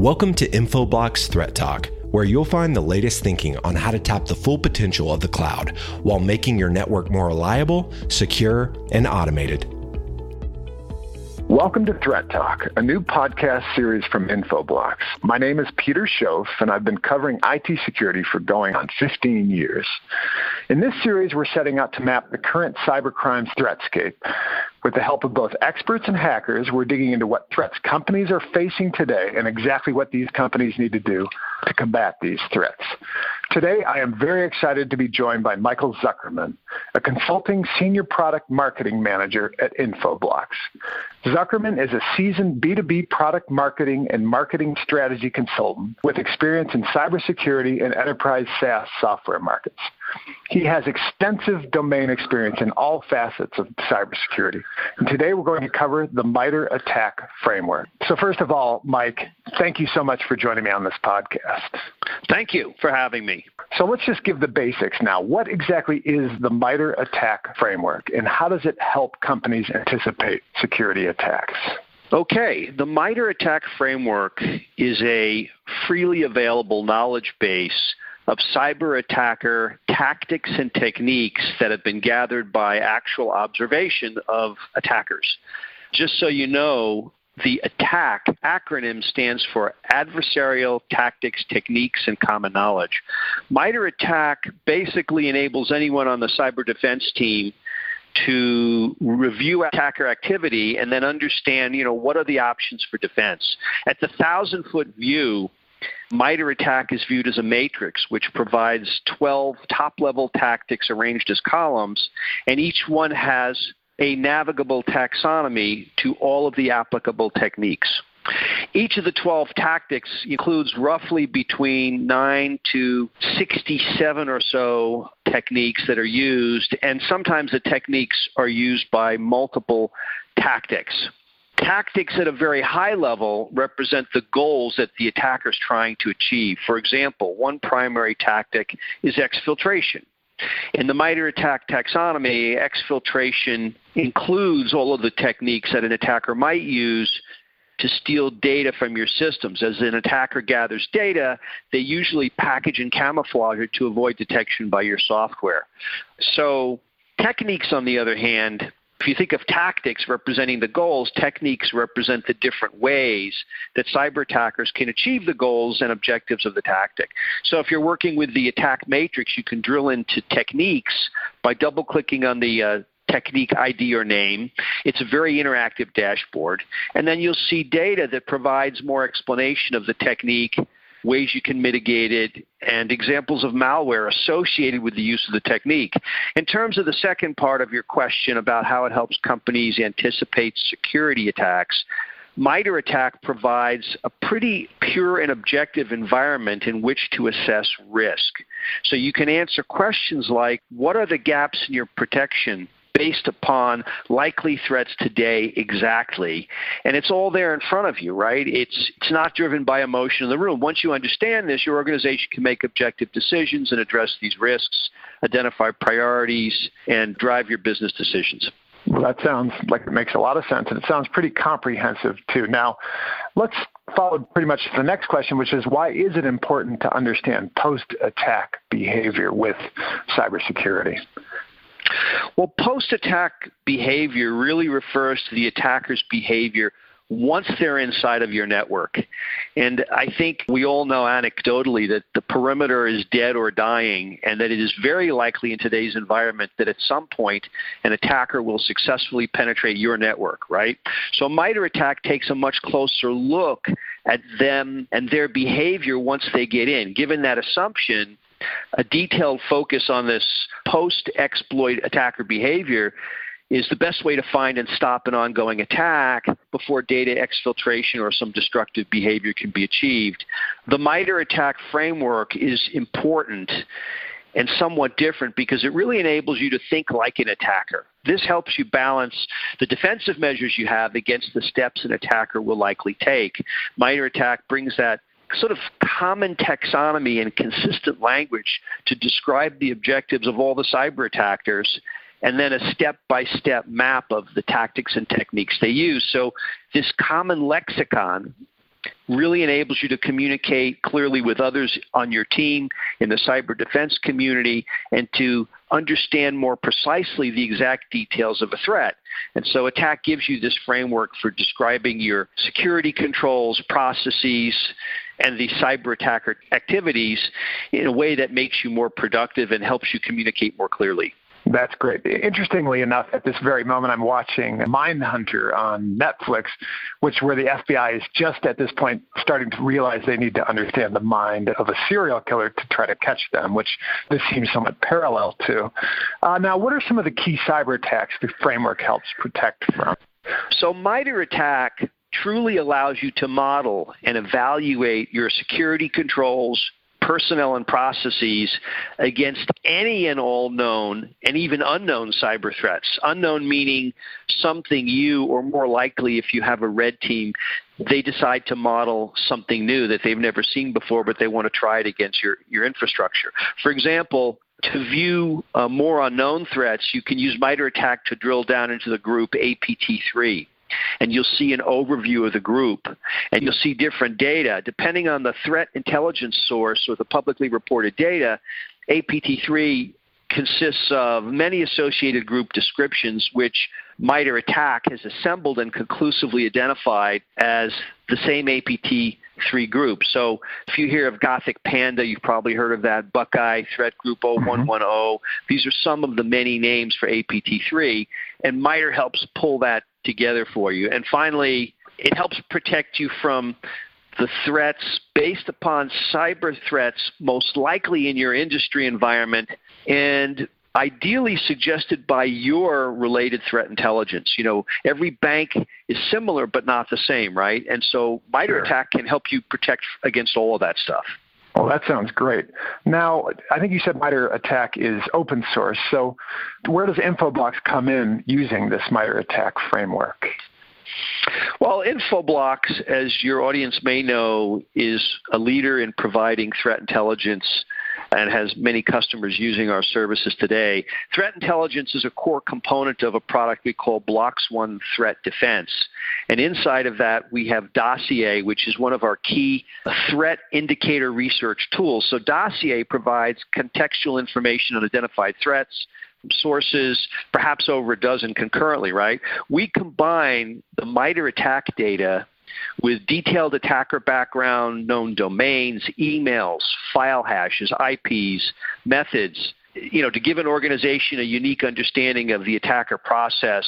Welcome to Infoblox Threat Talk, where you'll find the latest thinking on how to tap the full potential of the cloud while making your network more reliable, secure, and automated. Welcome to Threat Talk, a new podcast series from Infoblox. My name is Peter Schoaf, and I've been covering IT security for going on 15 years. In this series, we're setting out to map the current cybercrime threatscape. With the help of both experts and hackers, we're digging into what threats companies are facing today and exactly what these companies need to do to combat these threats. Today, I am very excited to be joined by Michael Zuckerman, a consulting senior product marketing manager at Infoblox. Zuckerman is a seasoned B2B product marketing and marketing strategy consultant with experience in cybersecurity and enterprise SaaS software markets. He has extensive domain experience in all facets of cybersecurity. And today we're going to cover the MITRE ATT&CK framework. So first of all, Mike, thank you so much for joining me on this podcast. Thank you for having me. So let's just give the basics now. What exactly is the MITRE ATT&CK framework and how does it help companies anticipate security attacks? Okay, the MITRE ATT&CK framework is a freely available knowledge base of cyber attacker tactics and techniques that have been gathered by actual observation of attackers. Just so you know, the ATT&CK acronym stands for Adversarial Tactics, Techniques, and Common Knowledge. MITRE ATT&CK basically enables anyone on the cyber defense team to review attacker activity and then understand, you know, what are the options for defense. At the thousand foot view, MITRE ATT&CK is viewed as a matrix which provides 12 top level tactics arranged as columns, and each one has a navigable taxonomy to all of the applicable techniques. Each of the 12 tactics includes roughly between 9 to 67 or so techniques that are used, and sometimes the techniques are used by multiple tactics. Tactics at a very high level represent the goals that the attacker is trying to achieve. For example, one primary tactic is exfiltration. In the MITRE ATT&CK taxonomy, exfiltration includes all of the techniques that an attacker might use to steal data from your systems. As an attacker gathers data, they usually package and camouflage it to avoid detection by your software. So, techniques, on the other hand, if you think of tactics representing the goals, techniques represent the different ways that cyber attackers can achieve the goals and objectives of the tactic. So if you're working with the attack matrix, you can drill into techniques by double clicking on the uh, technique ID or name. It's a very interactive dashboard. And then you'll see data that provides more explanation of the technique ways you can mitigate it, and examples of malware associated with the use of the technique. In terms of the second part of your question about how it helps companies anticipate security attacks, MITRE ATT&CK provides a pretty pure and objective environment in which to assess risk. So you can answer questions like what are the gaps in your protection based upon likely threats today exactly. And it's all there in front of you, right? It's, it's not driven by emotion in the room. Once you understand this, your organization can make objective decisions and address these risks, identify priorities, and drive your business decisions. Well, that sounds like it makes a lot of sense, and it sounds pretty comprehensive too. Now, let's follow pretty much the next question, which is why is it important to understand post-attack behavior with cybersecurity? Well, post attack behavior really refers to the attacker's behavior once they're inside of your network. And I think we all know anecdotally that the perimeter is dead or dying, and that it is very likely in today's environment that at some point an attacker will successfully penetrate your network, right? So a MITRE ATT&CK takes a much closer look at them and their behavior once they get in. Given that assumption, a detailed focus on this post exploit attacker behavior is the best way to find and stop an ongoing attack before data exfiltration or some destructive behavior can be achieved. The MITRE ATT&CK framework is important and somewhat different because it really enables you to think like an attacker. This helps you balance the defensive measures you have against the steps an attacker will likely take. MITRE ATT&CK brings that sort of common taxonomy and consistent language to describe the objectives of all the cyber attackers and then a step by step map of the tactics and techniques they use. So, this common lexicon really enables you to communicate clearly with others on your team in the cyber defense community and to understand more precisely the exact details of a threat. And so ATT&CK gives you this framework for describing your security controls, processes, and the cyber attacker activities in a way that makes you more productive and helps you communicate more clearly. That's great. Interestingly enough, at this very moment, I'm watching Mindhunter on Netflix, which where the FBI is just at this point starting to realize they need to understand the mind of a serial killer to try to catch them, which this seems somewhat parallel to. Uh, now, what are some of the key cyber attacks the framework helps protect from? So, MITRE ATT&CK truly allows you to model and evaluate your security controls, personnel and processes against any and all known and even unknown cyber threats. Unknown meaning something you, or more likely if you have a red team, they decide to model something new that they've never seen before, but they want to try it against your, your infrastructure. For example, to view uh, more unknown threats, you can use MITRE ATT&CK to drill down into the group APT3 and you'll see an overview of the group and you'll see different data. Depending on the threat intelligence source or the publicly reported data, APT3 consists of many associated group descriptions which MITRE ATT&CK has assembled and conclusively identified as the same APT3 group. So if you hear of Gothic Panda, you've probably heard of that, Buckeye, Threat Group 0110. Mm-hmm. These are some of the many names for APT3, and MITRE helps pull that together for you. And finally, it helps protect you from the threats based upon cyber threats most likely in your industry environment and ideally suggested by your related threat intelligence. You know, every bank is similar but not the same, right? And so MITRE sure. ATT&CK can help you protect against all of that stuff. Well, that sounds great. Now, I think you said MITRE ATT&CK is open source. So, where does Infoblox come in using this MITRE ATT&CK framework? Well, Infoblox, as your audience may know, is a leader in providing threat intelligence and has many customers using our services today. Threat intelligence is a core component of a product we call BloxOne Threat Defense. And inside of that, we have Dossier, which is one of our key threat indicator research tools. So Dossier provides contextual information on identified threats, from sources, perhaps over a dozen concurrently, right? We combine the MITRE ATT&CK data with detailed attacker background, known domains, emails, file hashes, IPs, methods, you know, to give an organization a unique understanding of the attacker process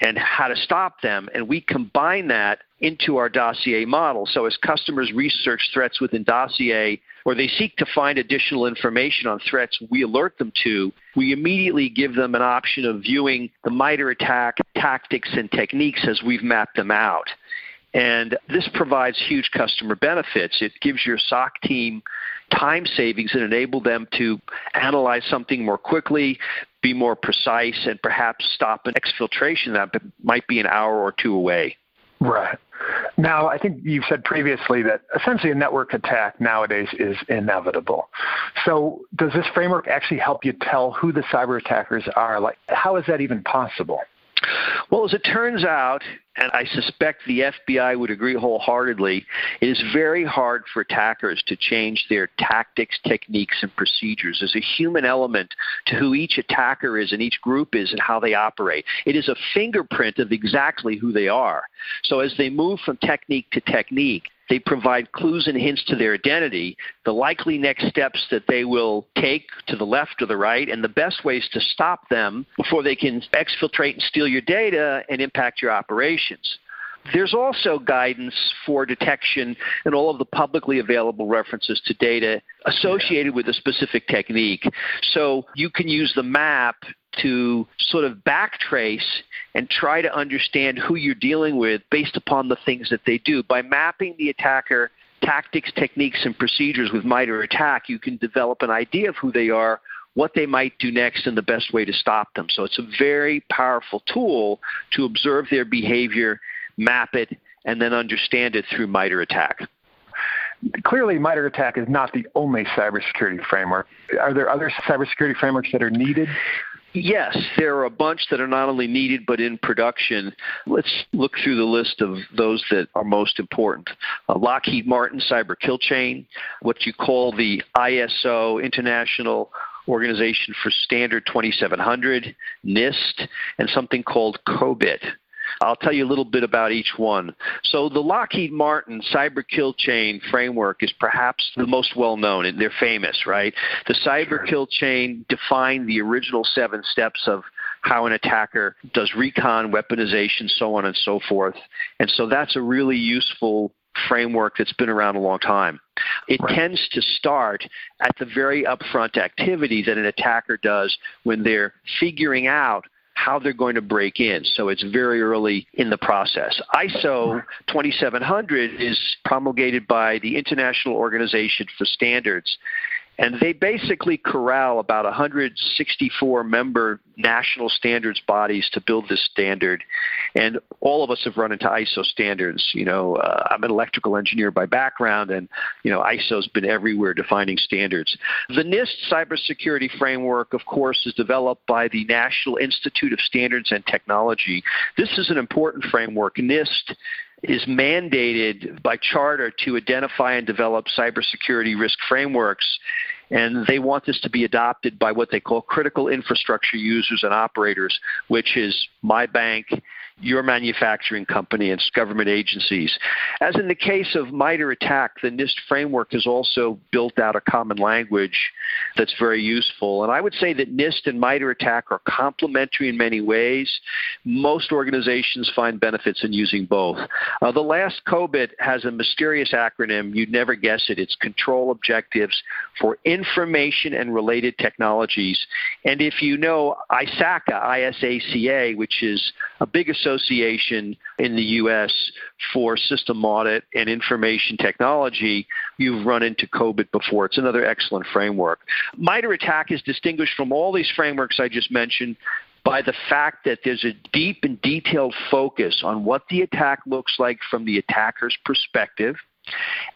and how to stop them. And we combine that into our dossier model. So as customers research threats within dossier or they seek to find additional information on threats we alert them to, we immediately give them an option of viewing the MITRE ATT&CK tactics and techniques as we've mapped them out. And this provides huge customer benefits. It gives your SOC team time savings and enable them to analyze something more quickly, be more precise, and perhaps stop an exfiltration that might be an hour or two away. Right. Now, I think you've said previously that essentially a network attack nowadays is inevitable. So, does this framework actually help you tell who the cyber attackers are? Like, how is that even possible? Well, as it turns out, and I suspect the FBI would agree wholeheartedly, it is very hard for attackers to change their tactics, techniques, and procedures. There's a human element to who each attacker is and each group is and how they operate. It is a fingerprint of exactly who they are. So as they move from technique to technique, they provide clues and hints to their identity, the likely next steps that they will take to the left or the right, and the best ways to stop them before they can exfiltrate and steal your data and impact your operations. There's also guidance for detection and all of the publicly available references to data associated with a specific technique. So you can use the map to sort of backtrace and try to understand who you're dealing with based upon the things that they do. By mapping the attacker tactics, techniques, and procedures with MITRE ATT&CK, you can develop an idea of who they are, what they might do next, and the best way to stop them. So it's a very powerful tool to observe their behavior, map it, and then understand it through MITRE ATT&CK. Clearly, MITRE ATT&CK is not the only cybersecurity framework. Are there other cybersecurity frameworks that are needed Yes, there are a bunch that are not only needed but in production. Let's look through the list of those that are most important. Uh, Lockheed Martin Cyber Kill Chain, what you call the ISO International Organization for Standard 2700, NIST, and something called COBIT. I'll tell you a little bit about each one. So the Lockheed Martin cyber kill chain framework is perhaps the most well known, and they're famous, right? The cyber kill chain defined the original seven steps of how an attacker does recon, weaponization, so on and so forth. And so that's a really useful framework that's been around a long time. It right. tends to start at the very upfront activity that an attacker does when they're figuring out how they're going to break in. So it's very early in the process. ISO 2700 is promulgated by the International Organization for Standards. And they basically corral about 164 member national standards bodies to build this standard. And all of us have run into ISO standards. You know, uh, I'm an electrical engineer by background, and, you know, ISO's been everywhere defining standards. The NIST cybersecurity framework, of course, is developed by the National Institute of Standards and Technology. This is an important framework. NIST is mandated by charter to identify and develop cybersecurity risk frameworks and they want this to be adopted by what they call critical infrastructure users and operators, which is my bank, your manufacturing company and government agencies. As in the case of MITRE ATT&CK, the NIST framework has also built out a common language that's very useful. And I would say that NIST and MITRE ATT&CK are complementary in many ways. Most organizations find benefits in using both. Uh, the last COBIT has a mysterious acronym. You'd never guess it. It's Control Objectives for Information and Related Technologies. And if you know ISACA, I-S-A-C-A, which is a big in the U.S. for System Audit and Information Technology, you've run into COBIT before. It's another excellent framework. MITRE ATT&CK is distinguished from all these frameworks I just mentioned by the fact that there's a deep and detailed focus on what the attack looks like from the attacker's perspective –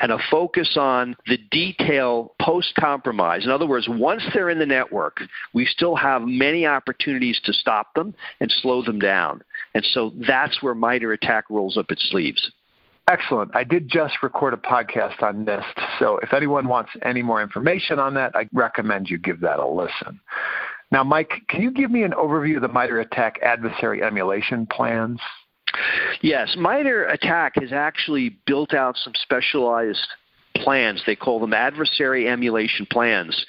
and a focus on the detail post compromise. In other words, once they're in the network, we still have many opportunities to stop them and slow them down. And so that's where MITRE ATT&CK rolls up its sleeves. Excellent. I did just record a podcast on NIST, so if anyone wants any more information on that, I recommend you give that a listen. Now, Mike, can you give me an overview of the MITRE ATT&CK adversary emulation plans? Yes, MITRE ATT&CK has actually built out some specialized plans. They call them adversary emulation plans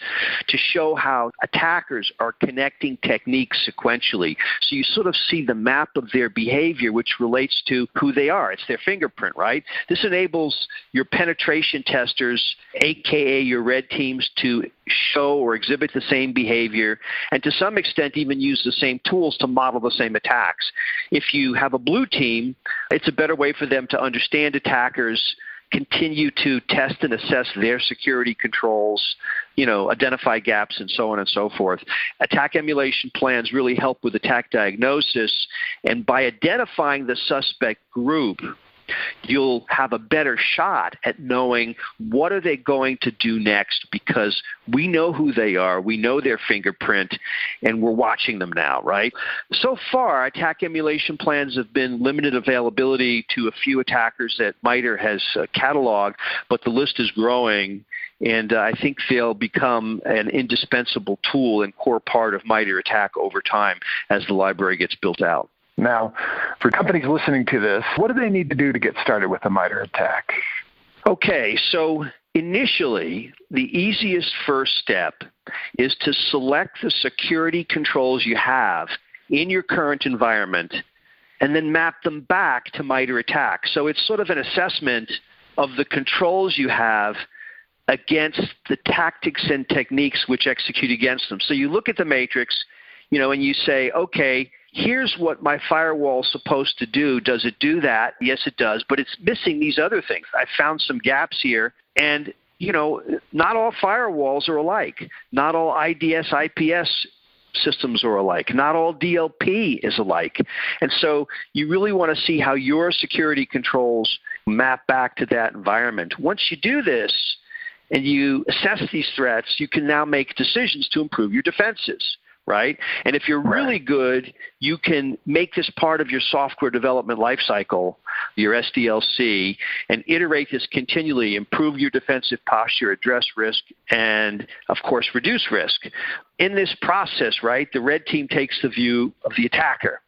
to show how attackers are connecting techniques sequentially. So you sort of see the map of their behavior, which relates to who they are. It's their fingerprint, right? This enables your penetration testers, aka your red teams, to show or exhibit the same behavior and to some extent even use the same tools to model the same attacks. If you have a blue team, it's a better way for them to understand attackers continue to test and assess their security controls, you know, identify gaps and so on and so forth. Attack emulation plans really help with attack diagnosis, and by identifying the suspect group, you'll have a better shot at knowing what are they going to do next because we know who they are, we know their fingerprint, and we're watching them now, right? So far, attack emulation plans have been limited availability to a few attackers that MITRE has uh, cataloged, but the list is growing and uh, I think they'll become an indispensable tool and core part of MITRE ATT&CK over time as the library gets built out. Now, for companies listening to this, what do they need to do to get started with a MITRE ATT&CK? Okay, so initially, the easiest first step is to select the security controls you have in your current environment and then map them back to MITRE ATT&CK. So it's sort of an assessment of the controls you have against the tactics and techniques which execute against them. So you look at the matrix, you know, and you say, okay, here's what my firewall is supposed to do. Does it do that? Yes, it does, but it's missing these other things. I found some gaps here, and you know, not all firewalls are alike. Not all IDS, IPS systems are alike. Not all DLP is alike. And so you really want to see how your security controls map back to that environment. Once you do this and you assess these threats, you can now make decisions to improve your defenses right? And if you're really right. good, you can make this part of your software development lifecycle, your SDLC, and iterate this continually, improve your defensive posture, address risk, and of course, reduce risk. In this process, right, the red team takes the view of the attacker.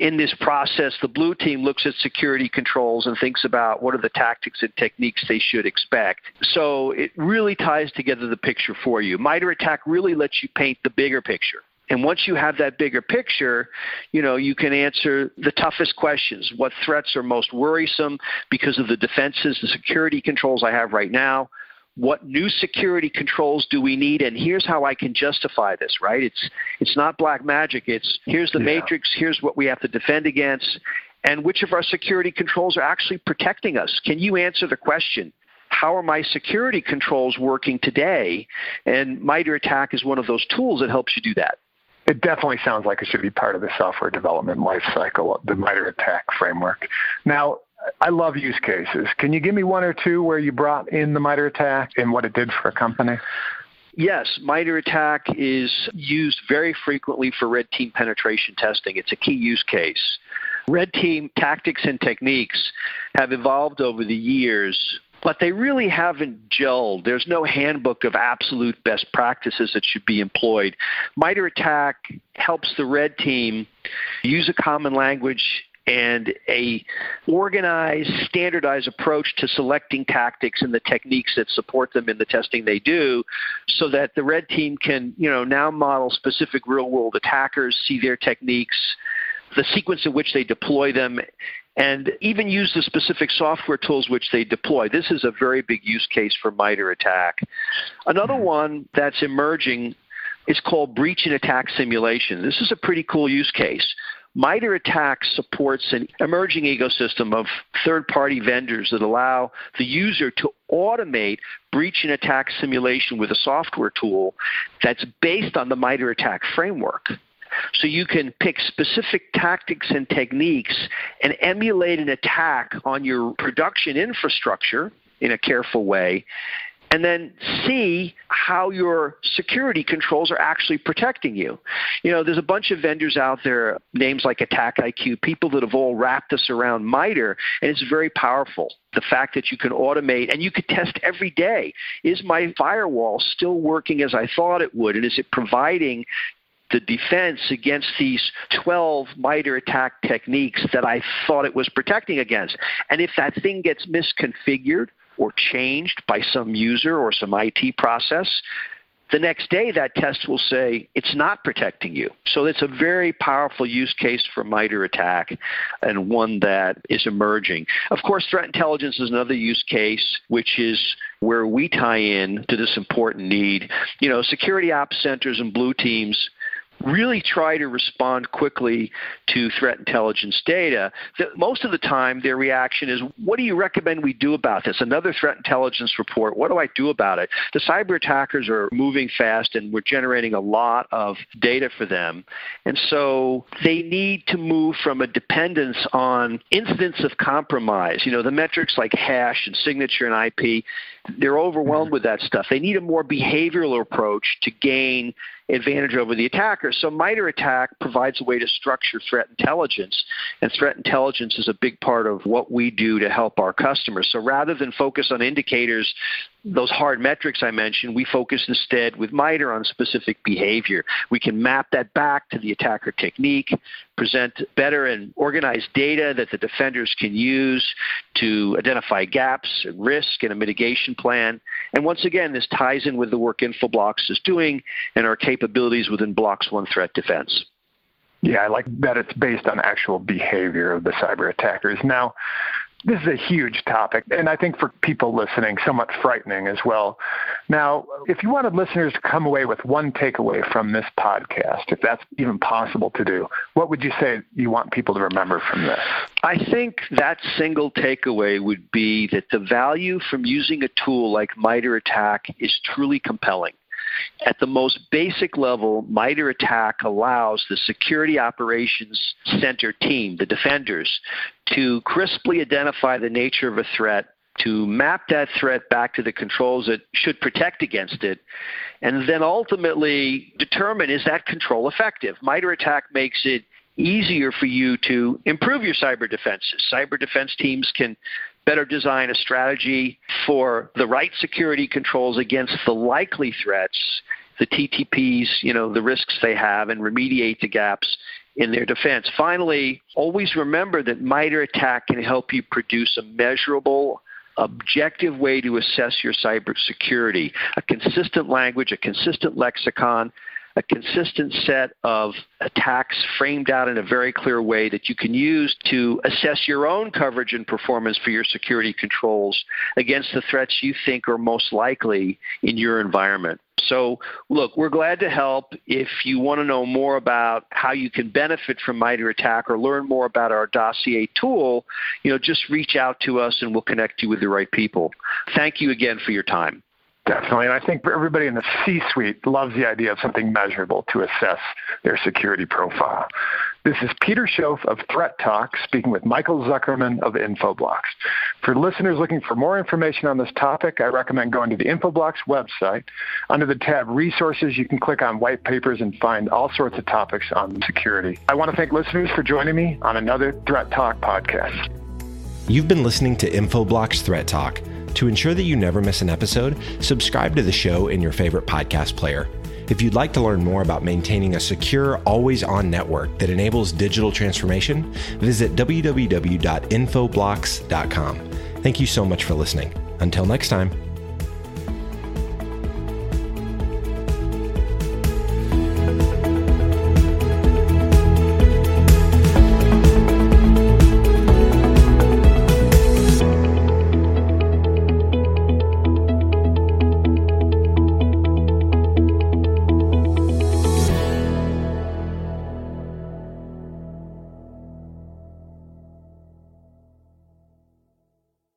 In this process, the blue team looks at security controls and thinks about what are the tactics and techniques they should expect. So it really ties together the picture for you. MITRE ATT&CK really lets you paint the bigger picture. And once you have that bigger picture, you know, you can answer the toughest questions. What threats are most worrisome because of the defenses, the security controls I have right now? What new security controls do we need and here's how I can justify this, right? It's it's not black magic. It's here's the yeah. matrix, here's what we have to defend against and which of our security controls are actually protecting us. Can you answer the question? How are my security controls working today? And MITRE ATT&CK is one of those tools that helps you do that. It definitely sounds like it should be part of the software development lifecycle, of the MITRE ATT&CK framework. Now, I love use cases. Can you give me one or two where you brought in the MITRE ATT&CK and what it did for a company? Yes, MITRE ATT&CK is used very frequently for red team penetration testing. It's a key use case. Red team tactics and techniques have evolved over the years, but they really haven't gelled. There's no handbook of absolute best practices that should be employed. MITRE ATT&CK helps the red team use a common language and a organized, standardized approach to selecting tactics and the techniques that support them in the testing they do so that the red team can, you know, now model specific real world attackers, see their techniques, the sequence in which they deploy them, and even use the specific software tools which they deploy. This is a very big use case for MITRE ATT&CK. Another mm-hmm. one that's emerging is called breach and attack simulation. This is a pretty cool use case. MITRE ATT&CK supports an emerging ecosystem of third party vendors that allow the user to automate breach and attack simulation with a software tool that's based on the MITRE ATT&CK framework. So you can pick specific tactics and techniques and emulate an attack on your production infrastructure in a careful way and then see how your security controls are actually protecting you. You know, there's a bunch of vendors out there, names like Attack IQ, people that have all wrapped us around MITRE, and it's very powerful. The fact that you can automate and you could test every day. Is my firewall still working as I thought it would? And is it providing the defense against these 12 MITRE ATT&CK techniques that I thought it was protecting against. And if that thing gets misconfigured or changed by some user or some IT process, the next day that test will say it's not protecting you. So it's a very powerful use case for MITRE ATT&CK and one that is emerging. Of course, threat intelligence is another use case, which is where we tie in to this important need. You know, security ops centers and blue teams really try to respond quickly to threat intelligence data, that most of the time their reaction is, what do you recommend we do about this? Another threat intelligence report, what do I do about it? The cyber attackers are moving fast and we're generating a lot of data for them. And so they need to move from a dependence on incidents of compromise. You know, the metrics like hash and signature and IP, they're overwhelmed with that stuff. They need a more behavioral approach to gain advantage over the attacker. So MITRE ATT&CK provides a way to structure threat intelligence, and threat intelligence is a big part of what we do to help our customers. So rather than focus on indicators those hard metrics I mentioned, we focus instead with MITRE on specific behavior. We can map that back to the attacker technique, present better and organized data that the defenders can use to identify gaps and risk and a mitigation plan. And once again, this ties in with the work Infoblox is doing and our capabilities within BloxOne Threat Defense. Yeah, I like that it's based on actual behavior of the cyber attackers. Now, this is a huge topic, and I think for people listening, somewhat frightening as well. Now, if you wanted listeners to come away with one takeaway from this podcast, if that's even possible to do, what would you say you want people to remember from this? I think that single takeaway would be that the value from using a tool like MITRE ATT&CK is truly compelling. At the most basic level, MITRE ATT&CK allows the Security Operations Center team, the defenders, to crisply identify the nature of a threat to map that threat back to the controls that should protect against it, and then ultimately determine is that control effective? MITRE ATT&CK makes it easier for you to improve your cyber defenses. Cyber defense teams can better design a strategy for the right security controls against the likely threats, the TTPs, you know, the risks they have, and remediate the gaps in their defense. Finally, always remember that MITRE ATT&CK can help you produce a measurable, objective way to assess your cybersecurity. A consistent language, a consistent lexicon, a consistent set of attacks framed out in a very clear way that you can use to assess your own coverage and performance for your security controls against the threats you think are most likely in your environment. So, look, we're glad to help. If you want to know more about how you can benefit from MITRE ATT&CK or learn more about our dossier tool, you know, just reach out to us and we'll connect you with the right people. Thank you again for your time. Definitely. And I think everybody in the C suite loves the idea of something measurable to assess their security profile. This is Peter Shoaff of Threat Talk speaking with Michael Zuckerman of Infoblox. For listeners looking for more information on this topic, I recommend going to the Infoblox website. Under the tab Resources, you can click on white papers and find all sorts of topics on security. I want to thank listeners for joining me on another Threat Talk podcast. You've been listening to Infoblox Threat Talk. To ensure that you never miss an episode, subscribe to the show in your favorite podcast player. If you'd like to learn more about maintaining a secure, always on network that enables digital transformation, visit www.infoblox.com. Thank you so much for listening. Until next time.